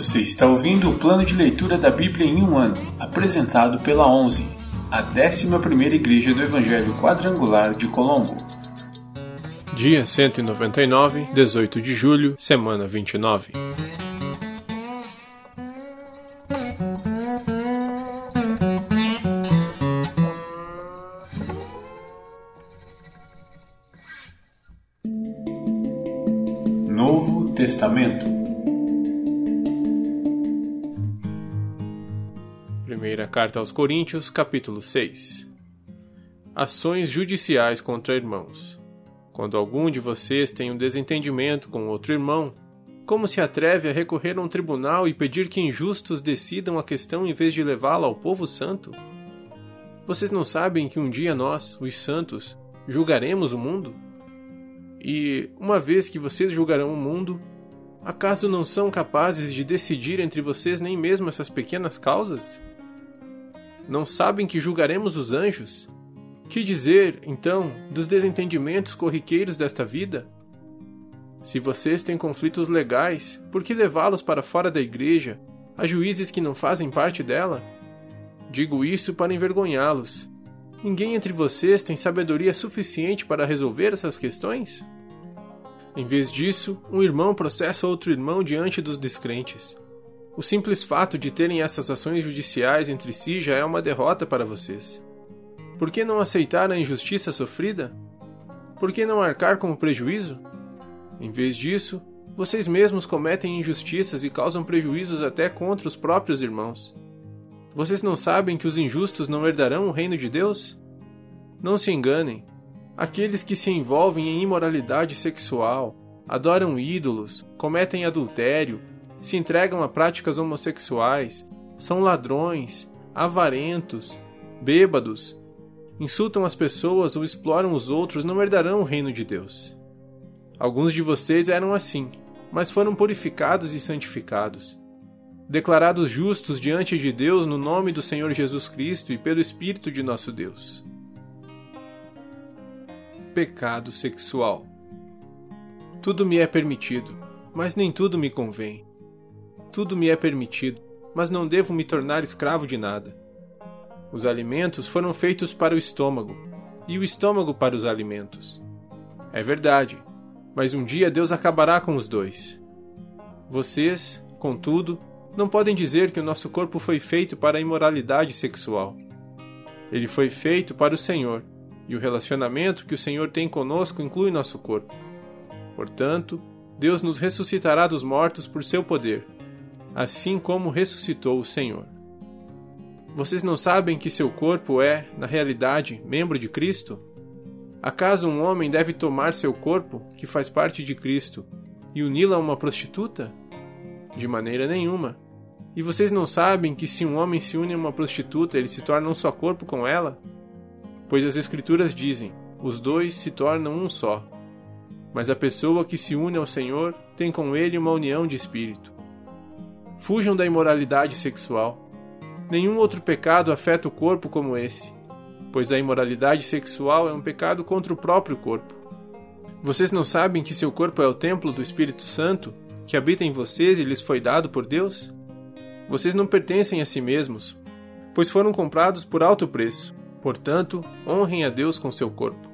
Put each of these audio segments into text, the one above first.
Você está ouvindo o plano de leitura da Bíblia em um ano, apresentado pela 11, a 11ª Igreja do Evangelho Quadrangular de Colombo. Dia 199, 18 de julho, semana 29. Novo Testamento Primeira carta aos Coríntios, capítulo 6 Ações judiciais contra irmãos. Quando algum de vocês tem um desentendimento com outro irmão, como se atreve a recorrer a um tribunal e pedir que injustos decidam a questão em vez de levá-la ao povo santo? Vocês não sabem que um dia nós, os santos, julgaremos o mundo? E, uma vez que vocês julgarão o mundo, acaso não são capazes de decidir entre vocês nem mesmo essas pequenas causas? Não sabem que julgaremos os anjos? Que dizer, então, dos desentendimentos corriqueiros desta vida? Se vocês têm conflitos legais, por que levá-los para fora da igreja, a juízes que não fazem parte dela? Digo isso para envergonhá-los, Ninguém entre vocês tem sabedoria suficiente para resolver essas questões? Em vez disso, um irmão processa outro irmão diante dos descrentes. O simples fato de terem essas ações judiciais entre si já é uma derrota para vocês. Por que não aceitar a injustiça sofrida? Por que não arcar com o prejuízo? Em vez disso, vocês mesmos cometem injustiças e causam prejuízos até contra os próprios irmãos. Vocês não sabem que os injustos não herdarão o reino de Deus? Não se enganem. Aqueles que se envolvem em imoralidade sexual, adoram ídolos, cometem adultério, se entregam a práticas homossexuais, são ladrões, avarentos, bêbados, insultam as pessoas ou exploram os outros não herdarão o reino de Deus. Alguns de vocês eram assim, mas foram purificados e santificados declarados justos diante de Deus no nome do Senhor Jesus Cristo e pelo Espírito de nosso Deus. Pecado sexual. Tudo me é permitido, mas nem tudo me convém. Tudo me é permitido, mas não devo me tornar escravo de nada. Os alimentos foram feitos para o estômago, e o estômago para os alimentos. É verdade, mas um dia Deus acabará com os dois. Vocês, contudo, não podem dizer que o nosso corpo foi feito para a imoralidade sexual. Ele foi feito para o Senhor, e o relacionamento que o Senhor tem conosco inclui nosso corpo. Portanto, Deus nos ressuscitará dos mortos por seu poder, assim como ressuscitou o Senhor. Vocês não sabem que seu corpo é, na realidade, membro de Cristo? Acaso um homem deve tomar seu corpo, que faz parte de Cristo, e uni-lo a uma prostituta? De maneira nenhuma. E vocês não sabem que se um homem se une a uma prostituta, ele se torna um só corpo com ela? Pois as Escrituras dizem: os dois se tornam um só. Mas a pessoa que se une ao Senhor tem com ele uma união de espírito. Fujam da imoralidade sexual. Nenhum outro pecado afeta o corpo como esse, pois a imoralidade sexual é um pecado contra o próprio corpo. Vocês não sabem que seu corpo é o templo do Espírito Santo que habita em vocês e lhes foi dado por Deus? Vocês não pertencem a si mesmos, pois foram comprados por alto preço. Portanto, honrem a Deus com seu corpo.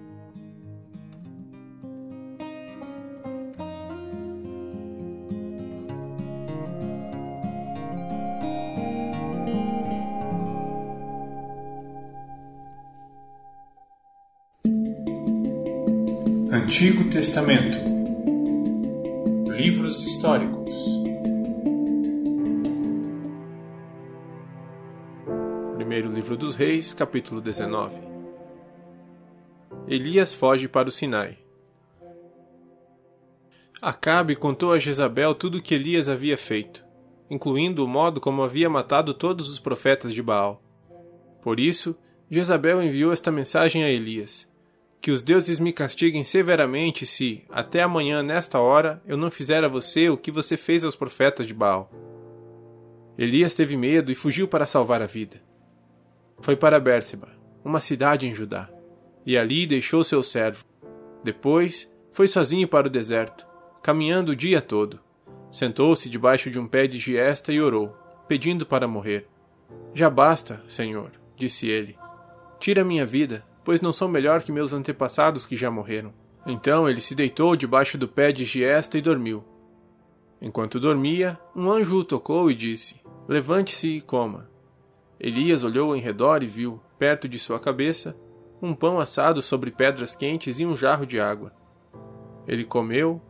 Antigo Testamento Livros históricos. Primeiro livro dos Reis, capítulo 19. Elias foge para o Sinai. Acabe contou a Jezabel tudo o que Elias havia feito, incluindo o modo como havia matado todos os profetas de Baal. Por isso, Jezabel enviou esta mensagem a Elias: que os deuses me castiguem severamente se, até amanhã nesta hora, eu não fizer a você o que você fez aos profetas de Baal. Elias teve medo e fugiu para salvar a vida. Foi para Bérseba, uma cidade em Judá, e ali deixou seu servo. Depois, foi sozinho para o deserto, caminhando o dia todo. Sentou-se debaixo de um pé de giesta e orou, pedindo para morrer. Já basta, Senhor, disse ele. Tira minha vida, pois não sou melhor que meus antepassados que já morreram. Então ele se deitou debaixo do pé de giesta e dormiu. Enquanto dormia, um anjo o tocou e disse: Levante-se e coma. Elias olhou em redor e viu, perto de sua cabeça, um pão assado sobre pedras quentes e um jarro de água. Ele comeu,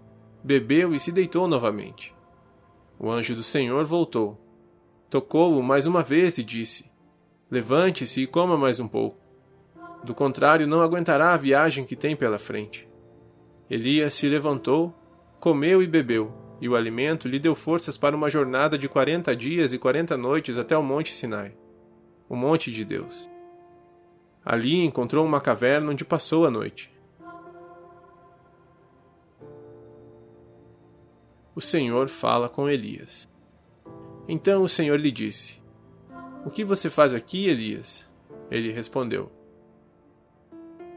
bebeu e se deitou novamente. O anjo do Senhor voltou. Tocou-o mais uma vez e disse: Levante-se e coma mais um pouco. Do contrário, não aguentará a viagem que tem pela frente. Elias se levantou, comeu e bebeu, e o alimento lhe deu forças para uma jornada de quarenta dias e quarenta noites até o Monte Sinai, o Monte de Deus. Ali encontrou uma caverna onde passou a noite. O Senhor fala com Elias. Então o Senhor lhe disse: O que você faz aqui, Elias? Ele respondeu: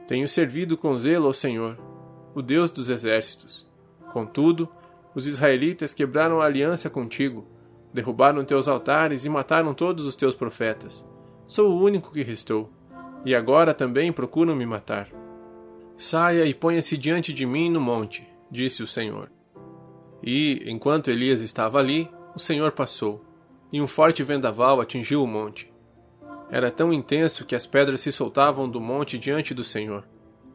Tenho servido com zelo ao Senhor, o Deus dos exércitos. Contudo, os israelitas quebraram a aliança contigo, derrubaram teus altares e mataram todos os teus profetas. Sou o único que restou e agora também procuram me matar. Saia e ponha-se diante de mim no monte, disse o Senhor. E, enquanto Elias estava ali, o Senhor passou, e um forte vendaval atingiu o monte. Era tão intenso que as pedras se soltavam do monte diante do Senhor.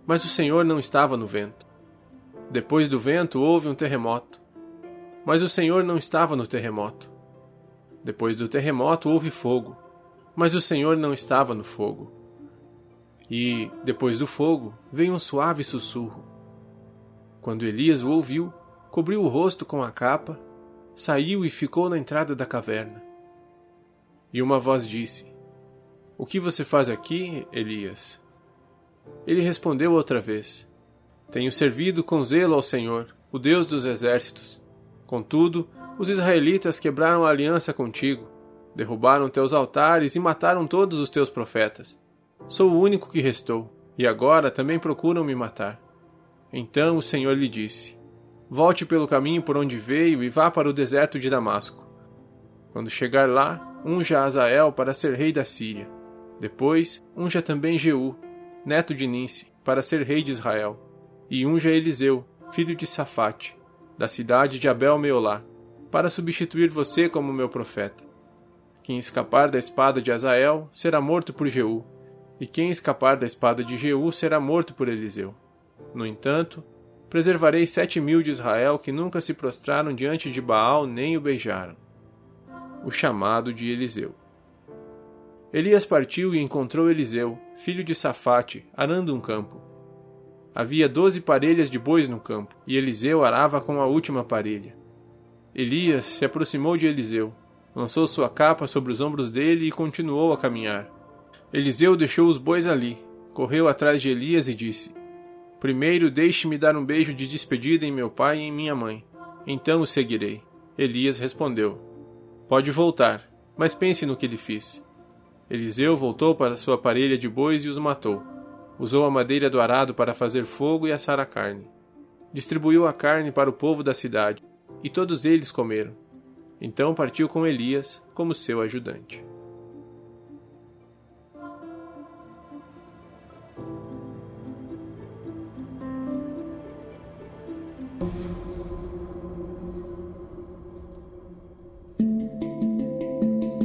Mas o Senhor não estava no vento. Depois do vento houve um terremoto. Mas o Senhor não estava no terremoto. Depois do terremoto houve fogo. Mas o Senhor não estava no fogo. E, depois do fogo, veio um suave sussurro. Quando Elias o ouviu, cobriu o rosto com a capa, saiu e ficou na entrada da caverna. E uma voz disse: O que você faz aqui, Elias? Ele respondeu outra vez: Tenho servido com zelo ao Senhor, o Deus dos exércitos. Contudo, os israelitas quebraram a aliança contigo, derrubaram teus altares e mataram todos os teus profetas. Sou o único que restou, e agora também procuram me matar. Então o Senhor lhe disse: Volte pelo caminho por onde veio e vá para o deserto de Damasco. Quando chegar lá, unja Azael para ser rei da Síria. Depois, unja também Jeú, neto de Ninse, para ser rei de Israel. E unja Eliseu, filho de Safate, da cidade de Abel-Meolá, para substituir você como meu profeta. Quem escapar da espada de Azael será morto por Jeú, e quem escapar da espada de Jeú será morto por Eliseu. No entanto, preservarei sete mil de Israel que nunca se prostraram diante de Baal nem o beijaram. O chamado de Eliseu. Elias partiu e encontrou Eliseu, filho de Safate, arando um campo. Havia doze parelhas de bois no campo, e Eliseu arava com a última parelha. Elias se aproximou de Eliseu, lançou sua capa sobre os ombros dele e continuou a caminhar. Eliseu deixou os bois ali, correu atrás de Elias e disse: Primeiro deixe-me dar um beijo de despedida em meu pai e em minha mãe. Então o seguirei. Elias respondeu: Pode voltar, mas pense no que lhe fiz. Eliseu voltou para sua parelha de bois e os matou. Usou a madeira do arado para fazer fogo e assar a carne. Distribuiu a carne para o povo da cidade, e todos eles comeram. Então partiu com Elias como seu ajudante.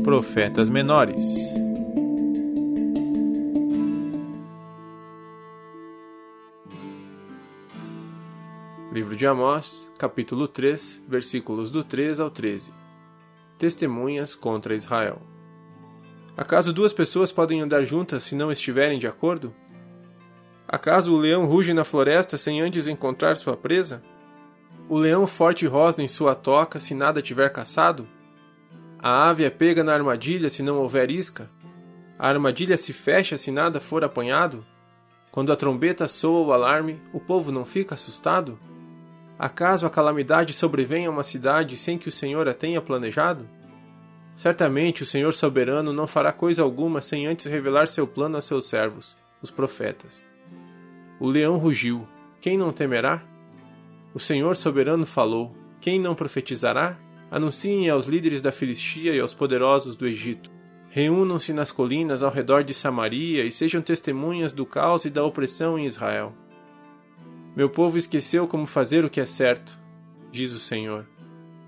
Profetas Menores. Livro de Amós, capítulo 3, versículos do 3 ao 13. Testemunhas contra Israel. Acaso duas pessoas podem andar juntas se não estiverem de acordo? Acaso o leão ruge na floresta sem antes encontrar sua presa? O leão forte rosna em sua toca se nada tiver caçado? A ave é pega na armadilha se não houver isca? A armadilha se fecha se nada for apanhado? Quando a trombeta soa o alarme, o povo não fica assustado? Acaso a calamidade sobrevém a uma cidade sem que o Senhor a tenha planejado? Certamente o Senhor soberano não fará coisa alguma sem antes revelar seu plano a seus servos, os profetas. O leão rugiu, quem não temerá? O Senhor soberano falou, Quem não profetizará? Anunciem aos líderes da Filistia e aos poderosos do Egito. Reúnam-se nas colinas ao redor de Samaria e sejam testemunhas do caos e da opressão em Israel. Meu povo esqueceu como fazer o que é certo, diz o Senhor.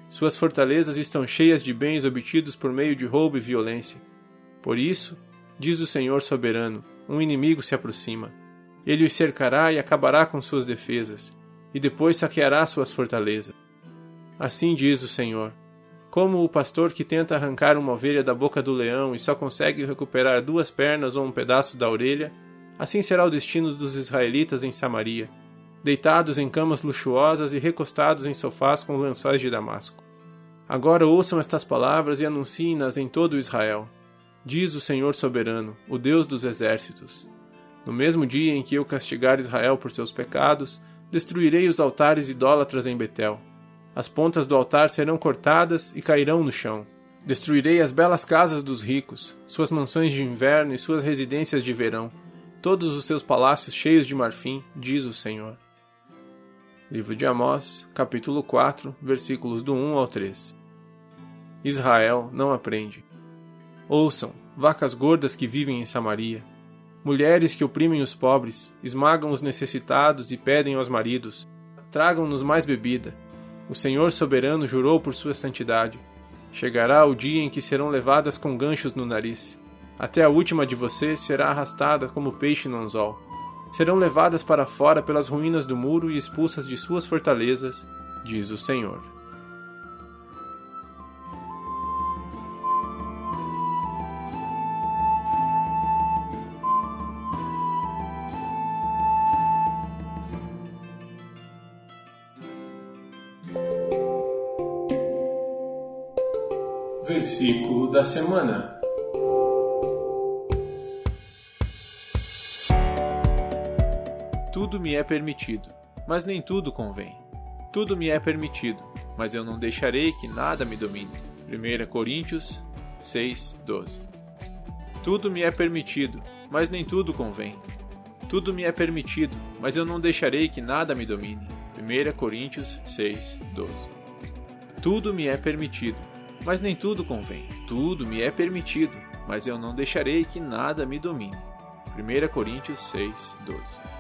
Suas fortalezas estão cheias de bens obtidos por meio de roubo e violência. Por isso, diz o Senhor soberano, um inimigo se aproxima. Ele os cercará e acabará com suas defesas, e depois saqueará suas fortalezas. Assim diz o Senhor: Como o pastor que tenta arrancar uma ovelha da boca do leão e só consegue recuperar duas pernas ou um pedaço da orelha, assim será o destino dos israelitas em Samaria, deitados em camas luxuosas e recostados em sofás com lençóis de damasco. Agora ouçam estas palavras e anunciem-nas em todo Israel. Diz o Senhor soberano, o Deus dos exércitos: No mesmo dia em que eu castigar Israel por seus pecados, destruirei os altares idólatras em Betel as pontas do altar serão cortadas e cairão no chão. Destruirei as belas casas dos ricos, suas mansões de inverno e suas residências de verão, todos os seus palácios cheios de marfim, diz o Senhor. Livro de Amós, capítulo 4, versículos do 1 ao 3. Israel não aprende. Ouçam, vacas gordas que vivem em Samaria, mulheres que oprimem os pobres, esmagam os necessitados e pedem aos maridos: tragam-nos mais bebida o Senhor soberano jurou por sua santidade. Chegará o dia em que serão levadas com ganchos no nariz. Até a última de vocês será arrastada como peixe no anzol. Serão levadas para fora pelas ruínas do muro e expulsas de suas fortalezas, diz o Senhor. Versículo da semana. Tudo me é permitido, mas nem tudo convém. Tudo me é permitido, mas eu não deixarei que nada me domine. 1 Coríntios 6, 12. Tudo me é permitido, mas nem tudo convém. Tudo me é permitido, mas eu não deixarei que nada me domine. 1 Coríntios 6, 12. Tudo me é permitido, mas nem tudo convém. Tudo me é permitido, mas eu não deixarei que nada me domine. 1 Coríntios 6, 12